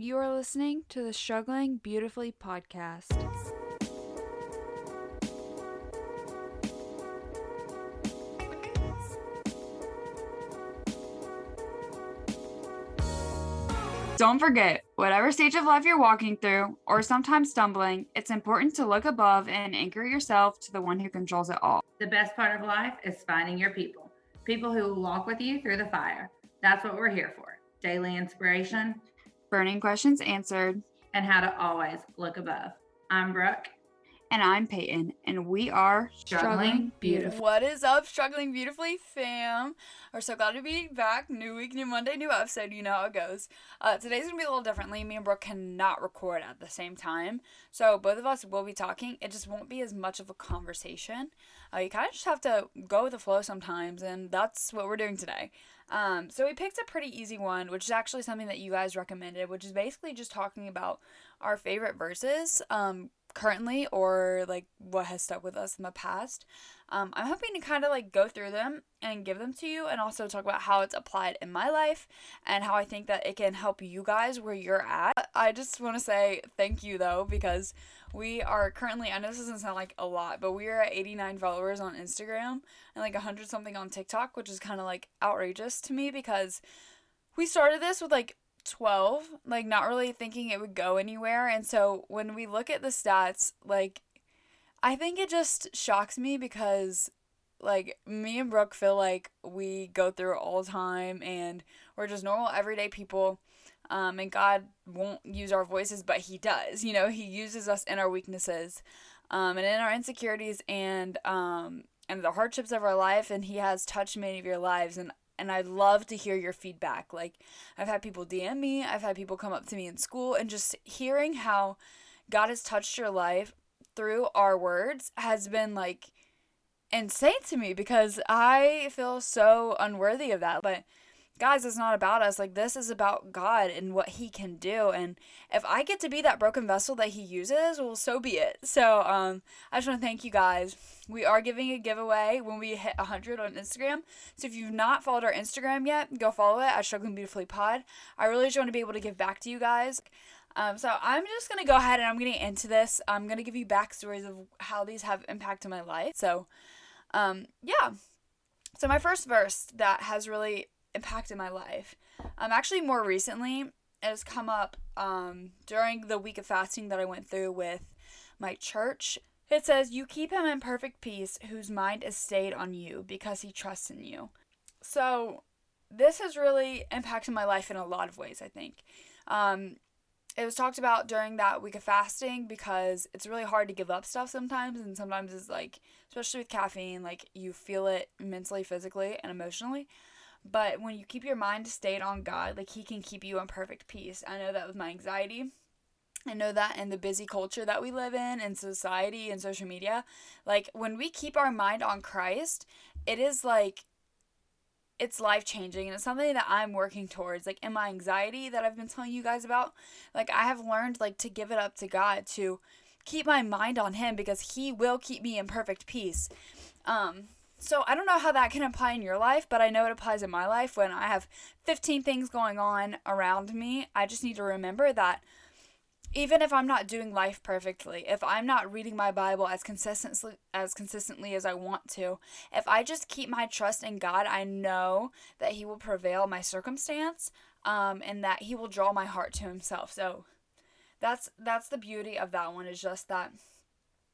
You are listening to the Struggling Beautifully podcast. Don't forget, whatever stage of life you're walking through, or sometimes stumbling, it's important to look above and anchor yourself to the one who controls it all. The best part of life is finding your people, people who will walk with you through the fire. That's what we're here for daily inspiration, burning questions answered, and how to always look above. I'm Brooke. And I'm Peyton, and we are Struggling, Struggling Beautifully. What is up, Struggling Beautifully fam? We're so glad to be back. New week, new Monday, new episode. You know how it goes. Uh, today's gonna be a little differently. Me and Brooke cannot record at the same time, so both of us will be talking. It just won't be as much of a conversation. Uh, you kind of just have to go with the flow sometimes, and that's what we're doing today. Um, so we picked a pretty easy one, which is actually something that you guys recommended, which is basically just talking about our favorite verses. Um, currently or like what has stuck with us in the past. Um, I'm hoping to kind of like go through them and give them to you and also talk about how it's applied in my life and how I think that it can help you guys where you're at. I just want to say thank you though because we are currently, I know this doesn't sound like a lot, but we are at 89 followers on Instagram and like 100 something on TikTok, which is kind of like outrageous to me because we started this with like 12, like not really thinking it would go anywhere. And so when we look at the stats, like I think it just shocks me because like me and Brooke feel like we go through it all the time and we're just normal everyday people. Um, and God won't use our voices, but He does. You know, He uses us in our weaknesses, um, and in our insecurities, and um, and the hardships of our life. And He has touched many of your lives. And and I'd love to hear your feedback. Like, I've had people DM me, I've had people come up to me in school, and just hearing how God has touched your life through our words has been like insane to me because I feel so unworthy of that. But guys, it's not about us. Like, this is about God and what He can do. And if I get to be that broken vessel that He uses, well, so be it. So, um, I just want to thank you guys. We are giving a giveaway when we hit 100 on Instagram. So, if you've not followed our Instagram yet, go follow it at Struggling Beautifully Pod. I really just want to be able to give back to you guys. Um, so I'm just gonna go ahead and I'm gonna into this. I'm gonna give you backstories of how these have impacted my life. So, um, yeah. So my first verse that has really impacted my life. Um, actually, more recently, it has come up um, during the week of fasting that I went through with my church. It says, You keep him in perfect peace whose mind is stayed on you because he trusts in you. So, this has really impacted my life in a lot of ways, I think. Um, it was talked about during that week of fasting because it's really hard to give up stuff sometimes, and sometimes it's like, especially with caffeine, like you feel it mentally, physically, and emotionally. But when you keep your mind stayed on God, like He can keep you in perfect peace. I know that with my anxiety. I know that in the busy culture that we live in, in society and social media, like when we keep our mind on Christ, it is like it's life changing and it's something that I'm working towards. Like in my anxiety that I've been telling you guys about, like I have learned like to give it up to God to keep my mind on him because he will keep me in perfect peace. Um so I don't know how that can apply in your life, but I know it applies in my life when I have 15 things going on around me. I just need to remember that even if I'm not doing life perfectly, if I'm not reading my Bible as consistently as consistently as I want to, if I just keep my trust in God, I know that He will prevail my circumstance, um, and that He will draw my heart to Himself. So that's that's the beauty of that one is just that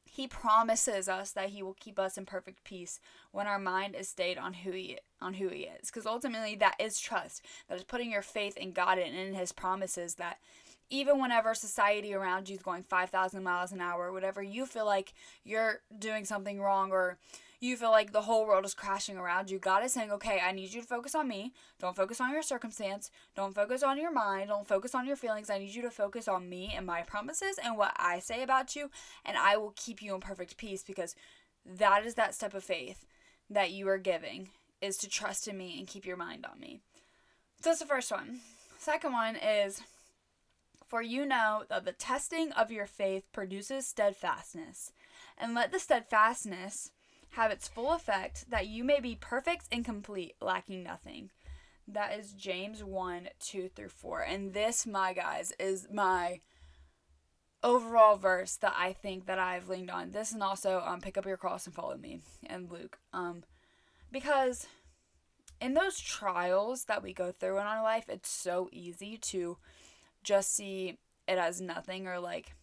he promises us that he will keep us in perfect peace when our mind is stayed on who he on who he is. Because ultimately that is trust. That is putting your faith in God and in his promises that even whenever society around you is going 5,000 miles an hour, whatever you feel like you're doing something wrong or you feel like the whole world is crashing around you, God is saying, okay, I need you to focus on me. Don't focus on your circumstance. Don't focus on your mind. Don't focus on your feelings. I need you to focus on me and my promises and what I say about you, and I will keep you in perfect peace because that is that step of faith that you are giving is to trust in me and keep your mind on me. So that's the first one. Second one is for you know that the testing of your faith produces steadfastness. And let the steadfastness have its full effect, that you may be perfect and complete, lacking nothing. That is James 1 2 through 4. And this, my guys, is my overall verse that I think that I've leaned on. This and also um, pick up your cross and follow me and Luke. Um, because in those trials that we go through in our life, it's so easy to just see it as nothing or like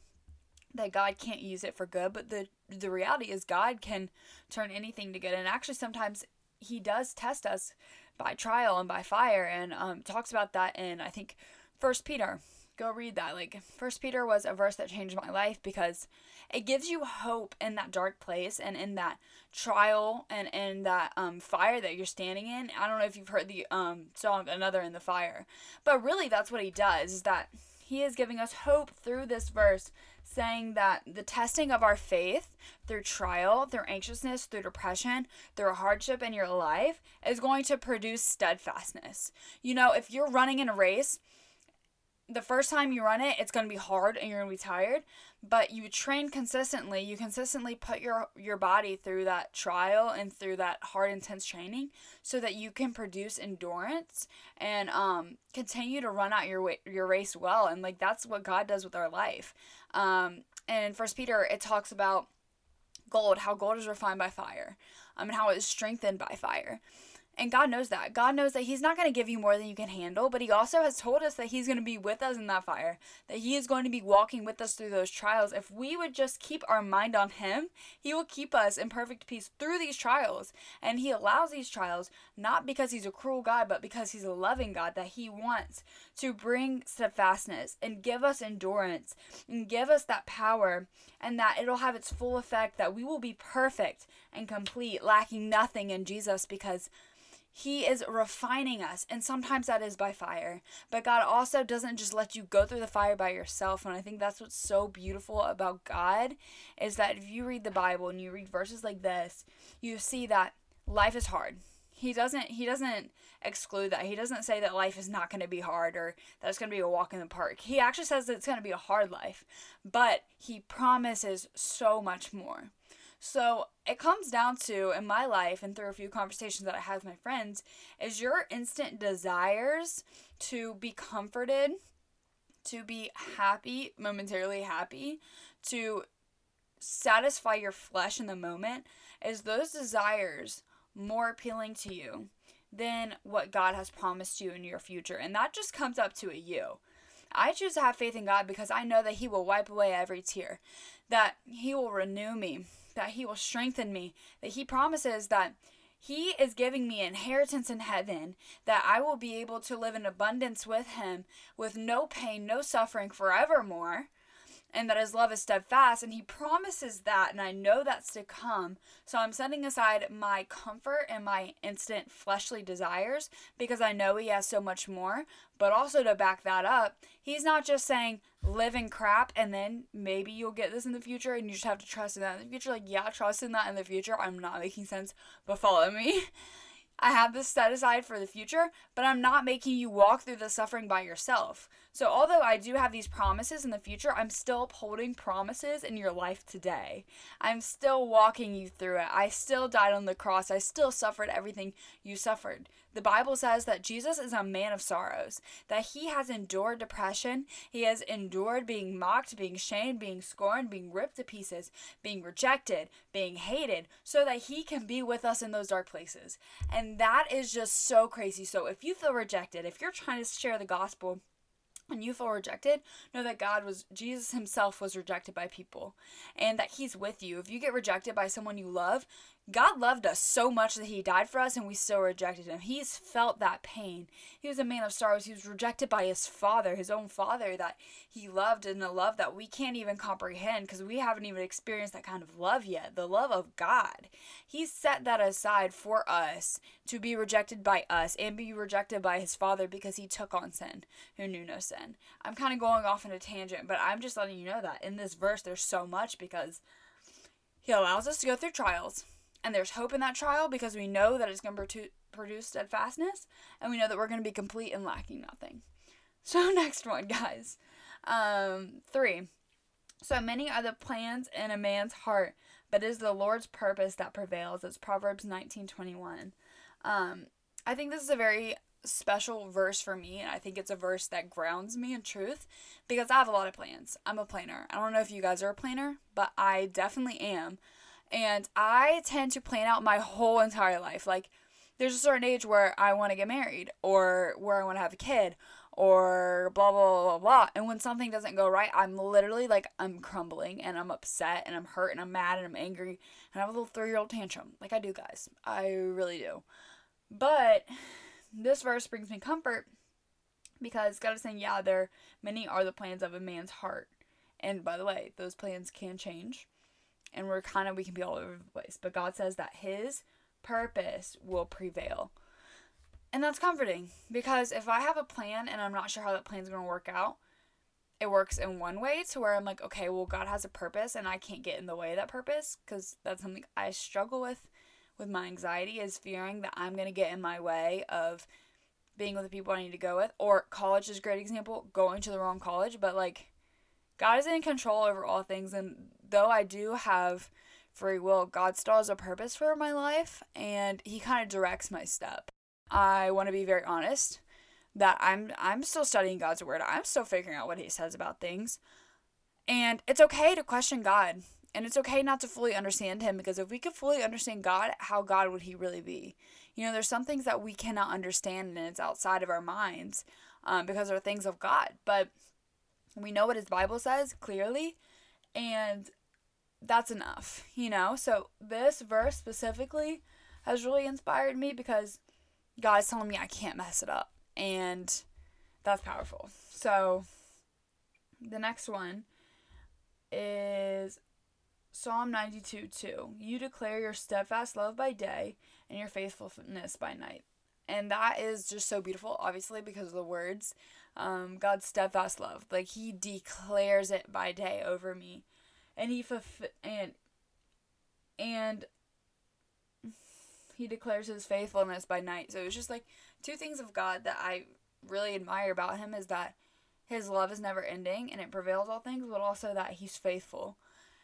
that God can't use it for good, but the the reality is God can turn anything to good. And actually sometimes he does test us by trial and by fire and um, talks about that in I think First Peter. Go read that. Like First Peter was a verse that changed my life because it gives you hope in that dark place and in that trial and in that um, fire that you're standing in. I don't know if you've heard the um, song "Another in the Fire," but really that's what he does. Is that he is giving us hope through this verse saying that the testing of our faith through trial, through anxiousness, through depression, through hardship in your life is going to produce steadfastness. You know, if you're running in a race, the first time you run it, it's going to be hard and you're going to be tired, but you train consistently. You consistently put your your body through that trial and through that hard intense training so that you can produce endurance and um continue to run out your your race well and like that's what God does with our life. Um and First Peter it talks about gold, how gold is refined by fire, um, and how it is strengthened by fire. And God knows that. God knows that He's not going to give you more than you can handle, but He also has told us that He's going to be with us in that fire, that He is going to be walking with us through those trials. If we would just keep our mind on Him, He will keep us in perfect peace through these trials. And He allows these trials not because He's a cruel God, but because He's a loving God, that He wants to bring steadfastness and give us endurance and give us that power, and that it'll have its full effect, that we will be perfect and complete, lacking nothing in Jesus because he is refining us, and sometimes that is by fire. But God also doesn't just let you go through the fire by yourself. And I think that's what's so beautiful about God is that if you read the Bible and you read verses like this, you see that life is hard. He doesn't he doesn't exclude that. He doesn't say that life is not going to be hard or that it's going to be a walk in the park. He actually says that it's going to be a hard life, but he promises so much more. So it comes down to, in my life and through a few conversations that I have with my friends, is your instant desires to be comforted, to be happy, momentarily happy, to satisfy your flesh in the moment, is those desires more appealing to you than what God has promised you in your future? And that just comes up to a you. I choose to have faith in God because I know that He will wipe away every tear, that He will renew me, that he will strengthen me, that he promises that he is giving me inheritance in heaven, that I will be able to live in abundance with him with no pain, no suffering forevermore and that his love is steadfast and he promises that and i know that's to come. So i'm setting aside my comfort and my instant fleshly desires because i know he has so much more. But also to back that up he's not just saying live in crap and then maybe you'll get this in the future and you just have to trust in that in the future. Like yeah trust in that in the future. I'm not making sense but follow me. I have this set aside for the future, but I'm not making you walk through the suffering by yourself. So, although I do have these promises in the future, I'm still upholding promises in your life today. I'm still walking you through it. I still died on the cross. I still suffered everything you suffered. The Bible says that Jesus is a man of sorrows, that he has endured depression, he has endured being mocked, being shamed, being scorned, being ripped to pieces, being rejected, being hated, so that he can be with us in those dark places. And that is just so crazy. So, if you feel rejected, if you're trying to share the gospel, and you feel rejected, know that God was, Jesus himself was rejected by people and that he's with you. If you get rejected by someone you love, God loved us so much that he died for us and we still rejected him. He's felt that pain. He was a man of sorrows. He was rejected by his father, his own father that he loved in a love that we can't even comprehend because we haven't even experienced that kind of love yet. The love of God. He set that aside for us to be rejected by us and be rejected by his father because he took on sin who knew no sin. I'm kind of going off in a tangent, but I'm just letting you know that in this verse there's so much because he allows us to go through trials and there's hope in that trial because we know that it's going to produce steadfastness and we know that we're going to be complete and lacking nothing. So, next one, guys. Um, three. So many are the plans in a man's heart, but it is the Lord's purpose that prevails. It's Proverbs 19 21. Um, I think this is a very special verse for me, and I think it's a verse that grounds me in truth because I have a lot of plans. I'm a planner. I don't know if you guys are a planner, but I definitely am. And I tend to plan out my whole entire life. Like, there's a certain age where I want to get married or where I want to have a kid or blah, blah, blah, blah. And when something doesn't go right, I'm literally like, I'm crumbling and I'm upset and I'm hurt and I'm mad and I'm angry and I have a little three year old tantrum. Like I do, guys. I really do. But this verse brings me comfort because God is saying, yeah, there many are the plans of a man's heart. And by the way, those plans can change. And we're kind of, we can be all over the place. But God says that His purpose will prevail. And that's comforting because if I have a plan and I'm not sure how that plan's going to work out, it works in one way to where I'm like, okay, well, God has a purpose and I can't get in the way of that purpose because that's something I struggle with with my anxiety is fearing that I'm going to get in my way of being with the people I need to go with. Or college is a great example, going to the wrong college, but like God is in control over all things and though I do have free will, God still has a purpose for my life and he kind of directs my step. I want to be very honest that I'm I'm still studying God's word. I'm still figuring out what he says about things. And it's okay to question God. And it's okay not to fully understand him because if we could fully understand God, how God would he really be? You know, there's some things that we cannot understand and it's outside of our minds um, because they're things of God. But we know what his Bible says clearly, and that's enough, you know? So this verse specifically has really inspired me because God is telling me I can't mess it up. And that's powerful. So the next one is Psalm 92 2. You declare your steadfast love by day and your faithfulness by night. And that is just so beautiful, obviously, because of the words. Um, God's steadfast love. Like, He declares it by day over me. And He fulfill and and he declares his faithfulness by night. So it's just like two things of God that I really admire about him is that his love is never ending and it prevails all things, but also that he's faithful.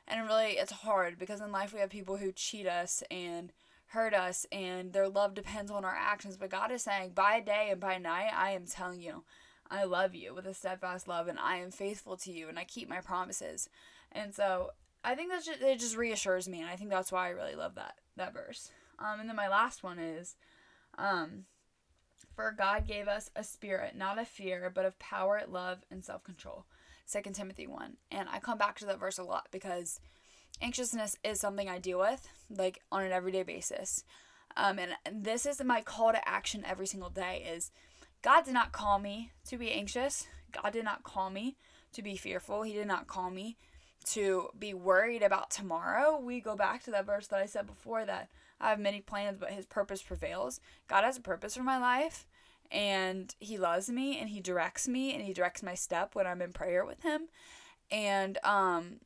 And really, it's hard because in life we have people who cheat us and hurt us, and their love depends on our actions. But God is saying, by day and by night, I am telling you, I love you with a steadfast love, and I am faithful to you, and I keep my promises. And so I think that just, it just reassures me, and I think that's why I really love that that verse. Um, and then my last one is, um, for God gave us a spirit, not of fear, but of power, love, and self control. Second Timothy 1. And I come back to that verse a lot because anxiousness is something I deal with, like on an everyday basis. Um, and this is my call to action every single day is God did not call me to be anxious. God did not call me to be fearful. He did not call me to be worried about tomorrow. We go back to that verse that I said before that I have many plans, but his purpose prevails. God has a purpose for my life, and he loves me, and he directs me, and he directs my step when I'm in prayer with him. And um,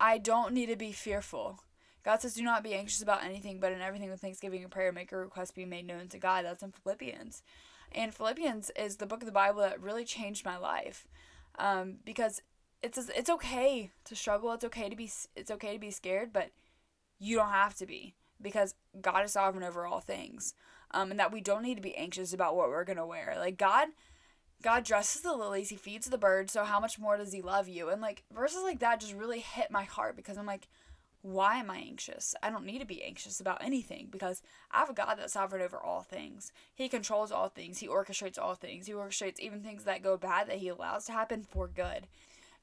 I don't need to be fearful. God says, Do not be anxious about anything, but in everything with thanksgiving and prayer, make your request be made known to God. That's in Philippians. And Philippians is the book of the Bible that really changed my life. Um, because it's it's okay to struggle. It's okay to be it's okay to be scared, but you don't have to be because God is sovereign over all things. Um, and that we don't need to be anxious about what we're gonna wear. Like God, God dresses the lilies, He feeds the birds. So how much more does He love you? And like verses like that just really hit my heart because I'm like, why am I anxious? I don't need to be anxious about anything because I have a God that's sovereign over all things. He controls all things. He orchestrates all things. He orchestrates even things that go bad that He allows to happen for good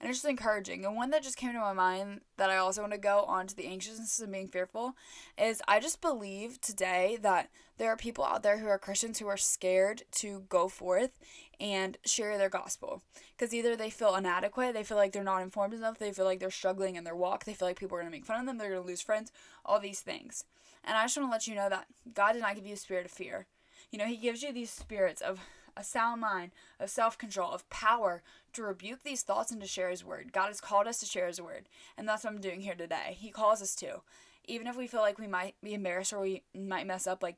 and it's just encouraging. And one that just came to my mind that I also want to go on to the anxiousness and being fearful is I just believe today that there are people out there who are Christians who are scared to go forth and share their gospel because either they feel inadequate, they feel like they're not informed enough, they feel like they're struggling in their walk, they feel like people are going to make fun of them, they're going to lose friends, all these things. And I just want to let you know that God did not give you a spirit of fear. You know, He gives you these spirits of a sound mind, of self control, of power to rebuke these thoughts and to share His word. God has called us to share His word, and that's what I'm doing here today. He calls us to. Even if we feel like we might be embarrassed or we might mess up, like,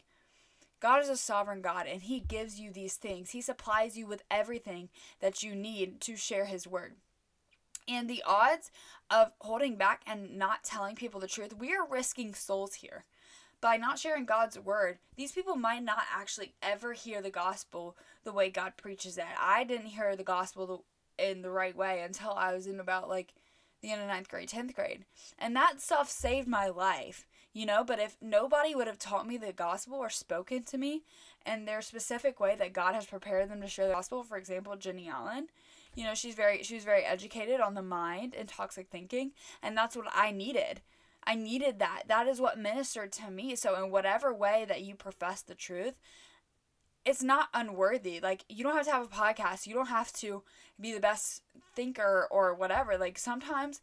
God is a sovereign God, and He gives you these things. He supplies you with everything that you need to share His word. And the odds of holding back and not telling people the truth, we are risking souls here by not sharing God's word, these people might not actually ever hear the gospel the way God preaches it. I didn't hear the gospel in the right way until I was in about like the end of ninth grade, 10th grade. And that stuff saved my life, you know. But if nobody would have taught me the gospel or spoken to me in their specific way that God has prepared them to share the gospel, for example, Jennie Allen, you know, she's very she was very educated on the mind and toxic thinking, and that's what I needed. I needed that. That is what ministered to me. So in whatever way that you profess the truth, it's not unworthy. Like you don't have to have a podcast. You don't have to be the best thinker or whatever. Like sometimes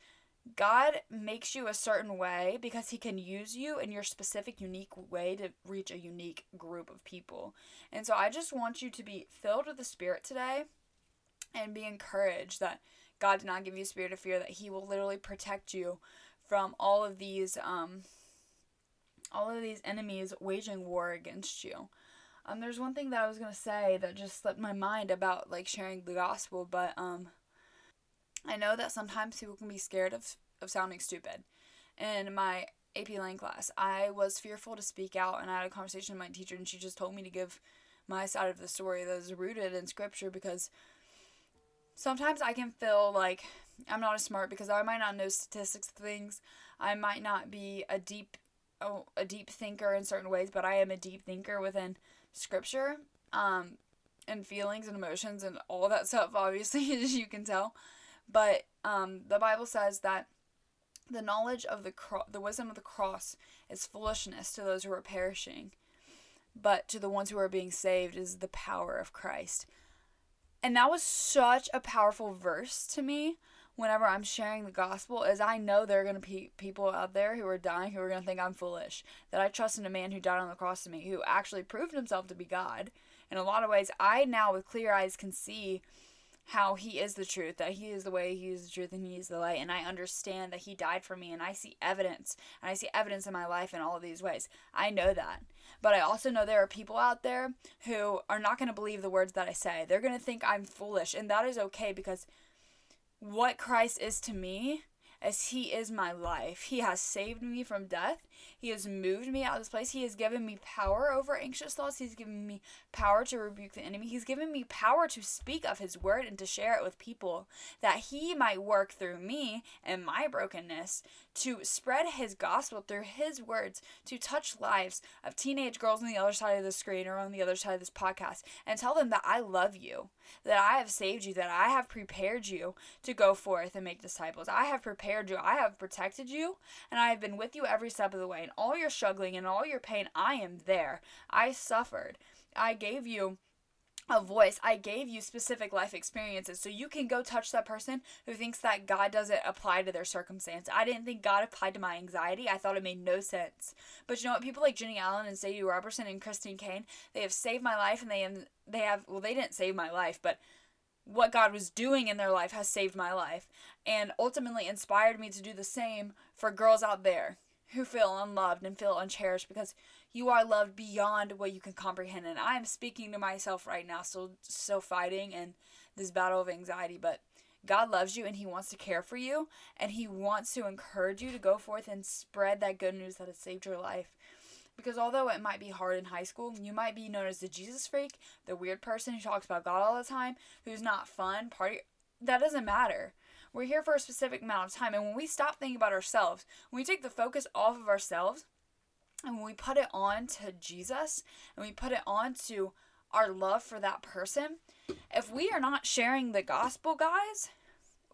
God makes you a certain way because he can use you in your specific unique way to reach a unique group of people. And so I just want you to be filled with the spirit today and be encouraged that God did not give you a spirit of fear that he will literally protect you from all of these um all of these enemies waging war against you. Um, there's one thing that I was gonna say that just slipped my mind about like sharing the gospel, but um, I know that sometimes people can be scared of of sounding stupid. In my AP Lang class, I was fearful to speak out, and I had a conversation with my teacher, and she just told me to give my side of the story that is rooted in scripture because sometimes I can feel like I'm not as smart because I might not know statistics things. I might not be a deep oh, a deep thinker in certain ways, but I am a deep thinker within scripture. Um and feelings and emotions and all that stuff obviously as you can tell. But um the Bible says that the knowledge of the cro- the wisdom of the cross is foolishness to those who are perishing, but to the ones who are being saved is the power of Christ. And that was such a powerful verse to me whenever I'm sharing the gospel is I know there are going to be people out there who are dying who are going to think I'm foolish. That I trust in a man who died on the cross to me, who actually proved himself to be God. In a lot of ways, I now with clear eyes can see how he is the truth, that he is the way, he is the truth, and he is the light. And I understand that he died for me, and I see evidence, and I see evidence in my life in all of these ways. I know that. But I also know there are people out there who are not going to believe the words that I say. They're going to think I'm foolish, and that is okay because what Christ is to me as he is my life. He has saved me from death. He has moved me out of this place. He has given me power over anxious thoughts. He's given me power to rebuke the enemy. He's given me power to speak of his word and to share it with people that he might work through me and my brokenness to spread his gospel through his words to touch lives of teenage girls on the other side of the screen or on the other side of this podcast and tell them that I love you, that I have saved you, that I have prepared you to go forth and make disciples. I have prepared you, I have protected you, and I have been with you every step of the way. And all your struggling and all your pain, I am there. I suffered. I gave you a voice. I gave you specific life experiences so you can go touch that person who thinks that God doesn't apply to their circumstance. I didn't think God applied to my anxiety. I thought it made no sense. But you know what? People like Jennie Allen and Sadie Robertson and Christine Caine, they have saved my life and they have they have well they didn't save my life, but what God was doing in their life has saved my life and ultimately inspired me to do the same for girls out there who feel unloved and feel uncherished because you are loved beyond what you can comprehend. And I am speaking to myself right now, still still fighting and this battle of anxiety, but God loves you and He wants to care for you and He wants to encourage you to go forth and spread that good news that has saved your life. Because although it might be hard in high school, you might be known as the Jesus freak, the weird person who talks about God all the time, who's not fun, party. That doesn't matter. We're here for a specific amount of time. And when we stop thinking about ourselves, when we take the focus off of ourselves and when we put it on to Jesus and we put it on to our love for that person, if we are not sharing the gospel, guys,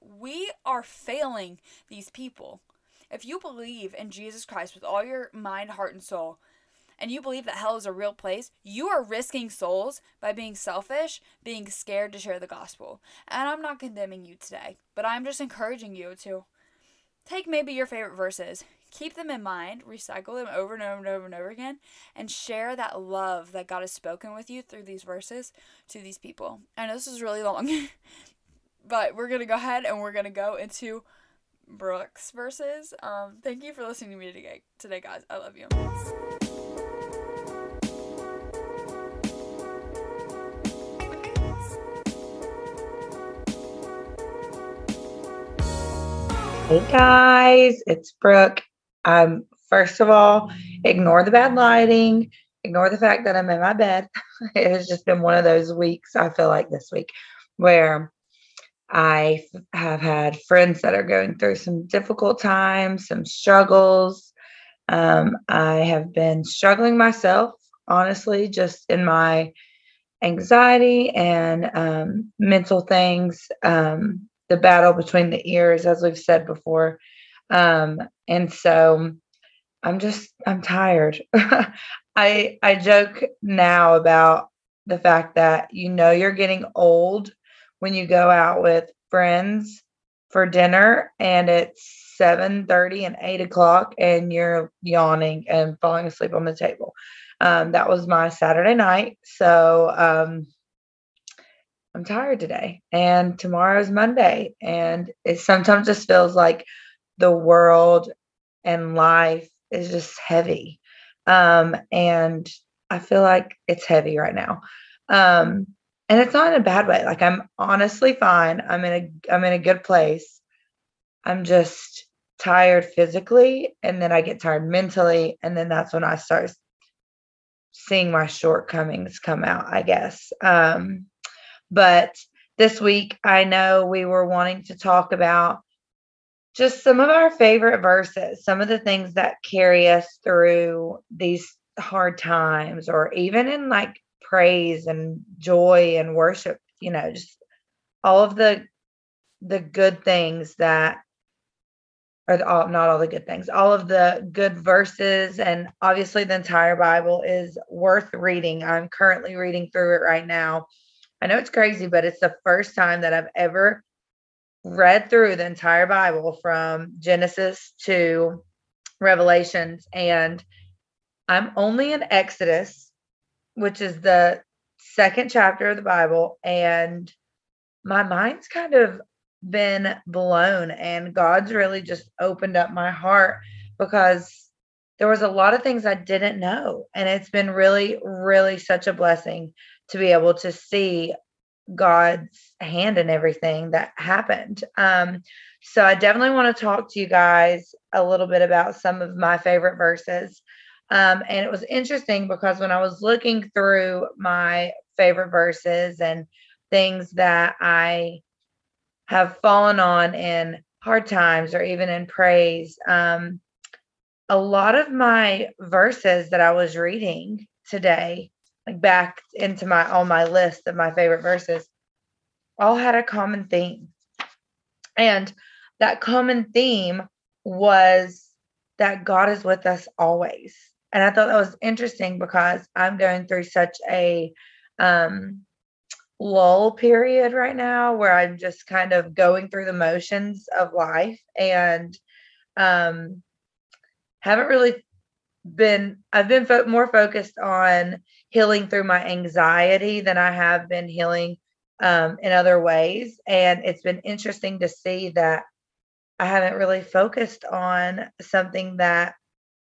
we are failing these people. If you believe in Jesus Christ with all your mind, heart, and soul, and you believe that hell is a real place, you are risking souls by being selfish, being scared to share the gospel. And I'm not condemning you today, but I'm just encouraging you to take maybe your favorite verses, keep them in mind, recycle them over and over and over and over again, and share that love that God has spoken with you through these verses to these people. I know this is really long, but we're going to go ahead and we're going to go into Brooks verses. Um, thank you for listening to me today, today, guys. I love you. Hey guys, it's Brooke. I'm first of all, ignore the bad lighting, ignore the fact that I'm in my bed. it has just been one of those weeks, I feel like this week, where I have had friends that are going through some difficult times, some struggles. Um, I have been struggling myself, honestly, just in my anxiety and um, mental things. Um, the battle between the ears, as we've said before. Um, and so I'm just I'm tired. I I joke now about the fact that you know you're getting old when you go out with friends for dinner and it's 7 30 and 8 o'clock and you're yawning and falling asleep on the table. Um, that was my Saturday night. So um, I'm tired today. And tomorrow's Monday. And it sometimes just feels like the world and life is just heavy. Um, and I feel like it's heavy right now. Um, and it's not in a bad way. Like I'm honestly fine. I'm in a I'm in a good place. I'm just tired physically and then I get tired mentally and then that's when I start seeing my shortcomings come out, I guess. Um, but this week, I know we were wanting to talk about just some of our favorite verses, some of the things that carry us through these hard times, or even in like praise and joy and worship, you know, just all of the the good things that or all, not all the good things, all of the good verses, and obviously the entire Bible is worth reading. I'm currently reading through it right now. I know it's crazy, but it's the first time that I've ever read through the entire Bible from Genesis to Revelations, and I'm only in Exodus, which is the second chapter of the Bible, and my mind's kind of been blown and God's really just opened up my heart because there was a lot of things I didn't know and it's been really really such a blessing to be able to see God's hand in everything that happened. Um so I definitely want to talk to you guys a little bit about some of my favorite verses. Um, and it was interesting because when I was looking through my favorite verses and things that I have fallen on in hard times or even in praise. Um, a lot of my verses that I was reading today, like back into my on my list of my favorite verses, all had a common theme. And that common theme was that God is with us always. And I thought that was interesting because I'm going through such a um lull period right now where I'm just kind of going through the motions of life and um haven't really been I've been fo- more focused on healing through my anxiety than I have been healing um in other ways and it's been interesting to see that I haven't really focused on something that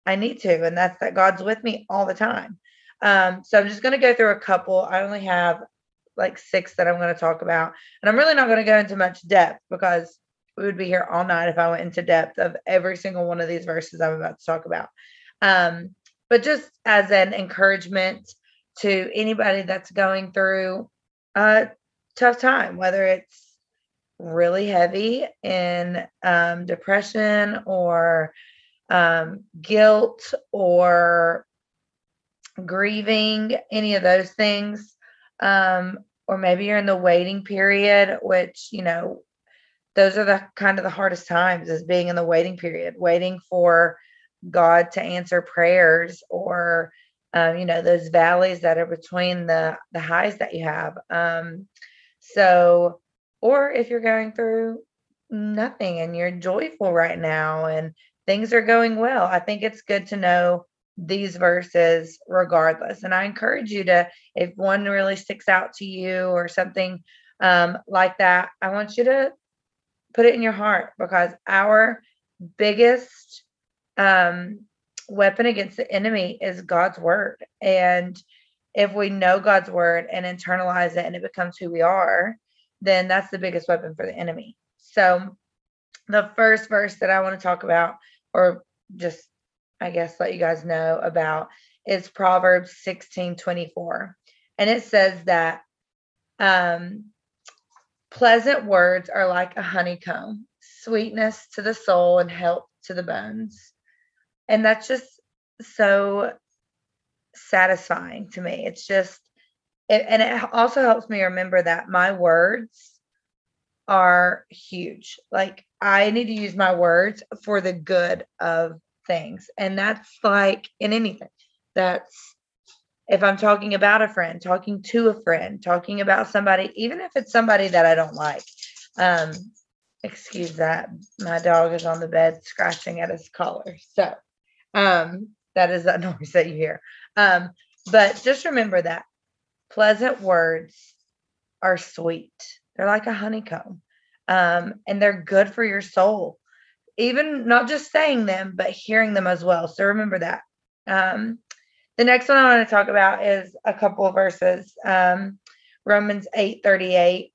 I need to and that's that God's with me all the time. Um so I'm just going to go through a couple. I only have like six that I'm going to talk about. And I'm really not going to go into much depth because we would be here all night if I went into depth of every single one of these verses I'm about to talk about. Um, but just as an encouragement to anybody that's going through a tough time, whether it's really heavy in um, depression or um, guilt or grieving, any of those things um, or maybe you're in the waiting period, which, you know, those are the kind of the hardest times is being in the waiting period, waiting for God to answer prayers or, um, you know, those valleys that are between the, the highs that you have. Um, so, or if you're going through nothing and you're joyful right now and things are going well, I think it's good to know these verses regardless. And I encourage you to, if one really sticks out to you or something um, like that, I want you to put it in your heart because our biggest um, weapon against the enemy is God's word. And if we know God's word and internalize it and it becomes who we are, then that's the biggest weapon for the enemy. So, the first verse that I want to talk about, or just I guess, let you guys know about is Proverbs 16 24. And it says that um, pleasant words are like a honeycomb, sweetness to the soul and help to the bones. And that's just so satisfying to me. It's just, it, and it also helps me remember that my words are huge. Like I need to use my words for the good of things. And that's like in anything. That's if I'm talking about a friend, talking to a friend, talking about somebody, even if it's somebody that I don't like. Um, excuse that. My dog is on the bed scratching at his collar. So um, that is that noise that you hear. Um, but just remember that pleasant words are sweet. They're like a honeycomb. Um, and they're good for your soul. Even not just saying them, but hearing them as well. So remember that. Um, the next one I want to talk about is a couple of verses. Um, Romans 8 38.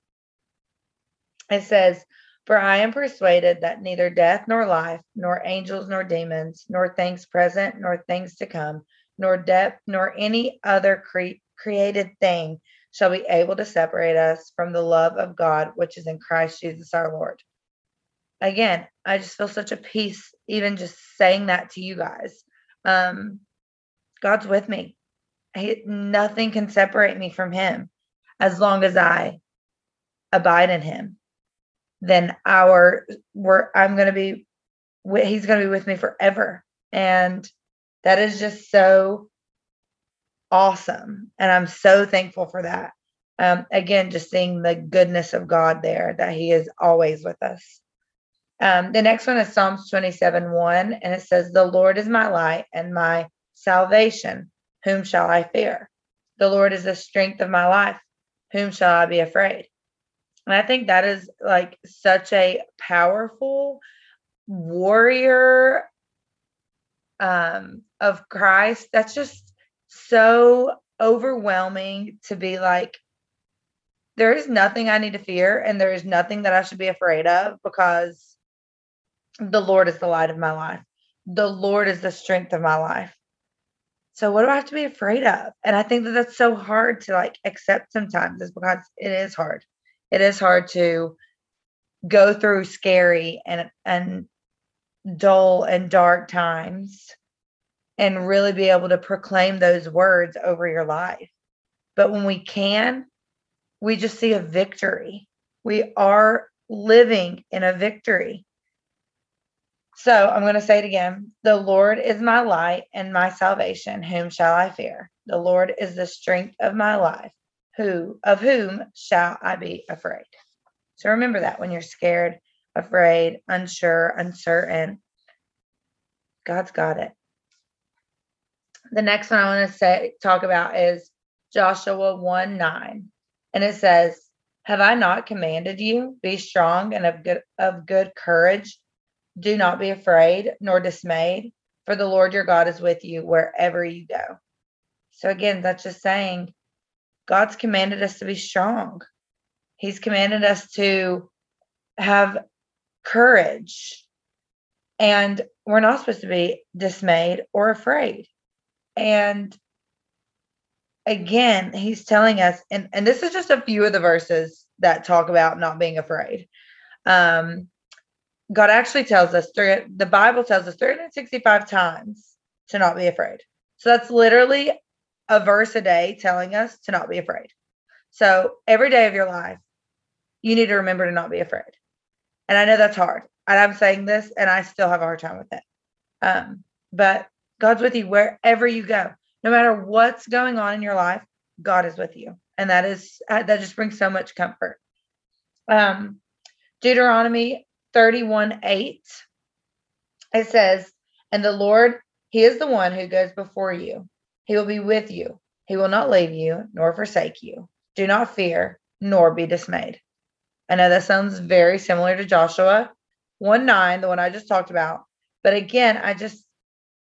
It says, For I am persuaded that neither death nor life, nor angels nor demons, nor things present nor things to come, nor depth nor any other cre- created thing shall be able to separate us from the love of God which is in Christ Jesus our Lord. Again, I just feel such a peace even just saying that to you guys. Um, God's with me. He, nothing can separate me from him as long as I abide in him. Then our we're I'm going to be he's going to be with me forever. And that is just so awesome. And I'm so thankful for that. Um, again, just seeing the goodness of God there, that He is always with us. Um, the next one is Psalms 27 1, and it says, The Lord is my light and my salvation. Whom shall I fear? The Lord is the strength of my life. Whom shall I be afraid? And I think that is like such a powerful warrior um, of Christ. That's just so overwhelming to be like, there is nothing I need to fear, and there is nothing that I should be afraid of because the Lord is the light of my life. The Lord is the strength of my life. So what do I have to be afraid of? And I think that that's so hard to like accept sometimes is because it is hard. It is hard to go through scary and and dull and dark times and really be able to proclaim those words over your life. But when we can, we just see a victory. We are living in a victory. So I'm going to say it again. The Lord is my light and my salvation. Whom shall I fear? The Lord is the strength of my life. Who of whom shall I be afraid? So remember that when you're scared, afraid, unsure, uncertain, God's got it. The next one I want to say talk about is Joshua 1 9. And it says, Have I not commanded you? Be strong and of good of good courage. Do not be afraid nor dismayed, for the Lord your God is with you wherever you go. So again, that's just saying God's commanded us to be strong. He's commanded us to have courage. And we're not supposed to be dismayed or afraid. And again, he's telling us, and, and this is just a few of the verses that talk about not being afraid. Um, God actually tells us, through the Bible tells us 365 times to not be afraid. So that's literally a verse a day telling us to not be afraid. So every day of your life, you need to remember to not be afraid. And I know that's hard. And I'm saying this, and I still have a hard time with it. Um, but God's with you wherever you go. No matter what's going on in your life, God is with you. And that is uh, that just brings so much comfort. Um Deuteronomy 31 8 it says, And the Lord, He is the one who goes before you. He will be with you. He will not leave you nor forsake you. Do not fear nor be dismayed. I know that sounds very similar to Joshua 1 9, the one I just talked about. But again, I just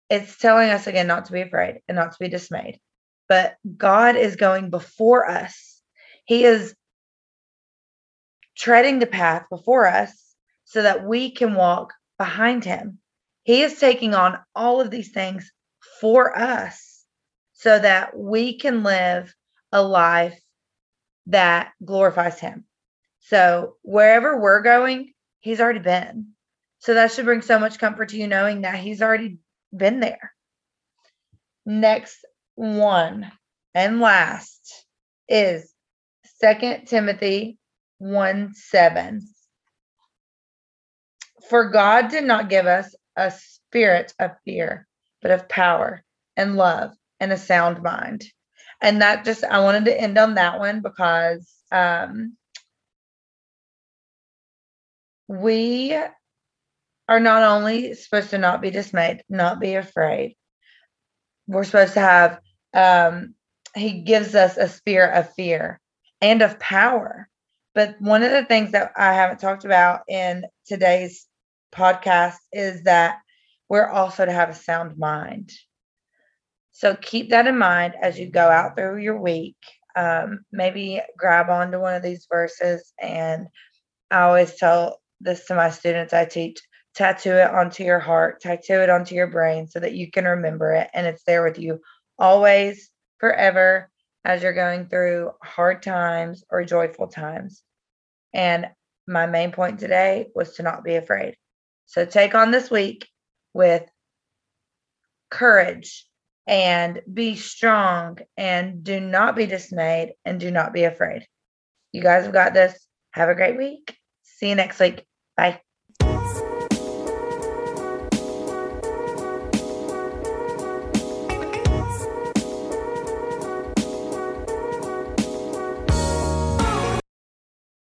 it's telling us again not to be afraid and not to be dismayed. But God is going before us. He is treading the path before us so that we can walk behind him. He is taking on all of these things for us so that we can live a life that glorifies Him. So wherever we're going, He's already been. So that should bring so much comfort to you knowing that He's already been there. Next one and last is Second Timothy 1 7. For God did not give us a spirit of fear, but of power and love and a sound mind. And that just, I wanted to end on that one because um, we are not only supposed to not be dismayed, not be afraid, we're supposed to have, um, he gives us a spirit of fear and of power. But one of the things that I haven't talked about in today's podcast is that we're also to have a sound mind. So keep that in mind as you go out through your week. Um, maybe grab onto one of these verses. And I always tell this to my students I teach tattoo it onto your heart, tattoo it onto your brain so that you can remember it and it's there with you always, forever, as you're going through hard times or joyful times. And my main point today was to not be afraid. So take on this week with courage and be strong and do not be dismayed and do not be afraid. You guys have got this. Have a great week. See you next week. Bye.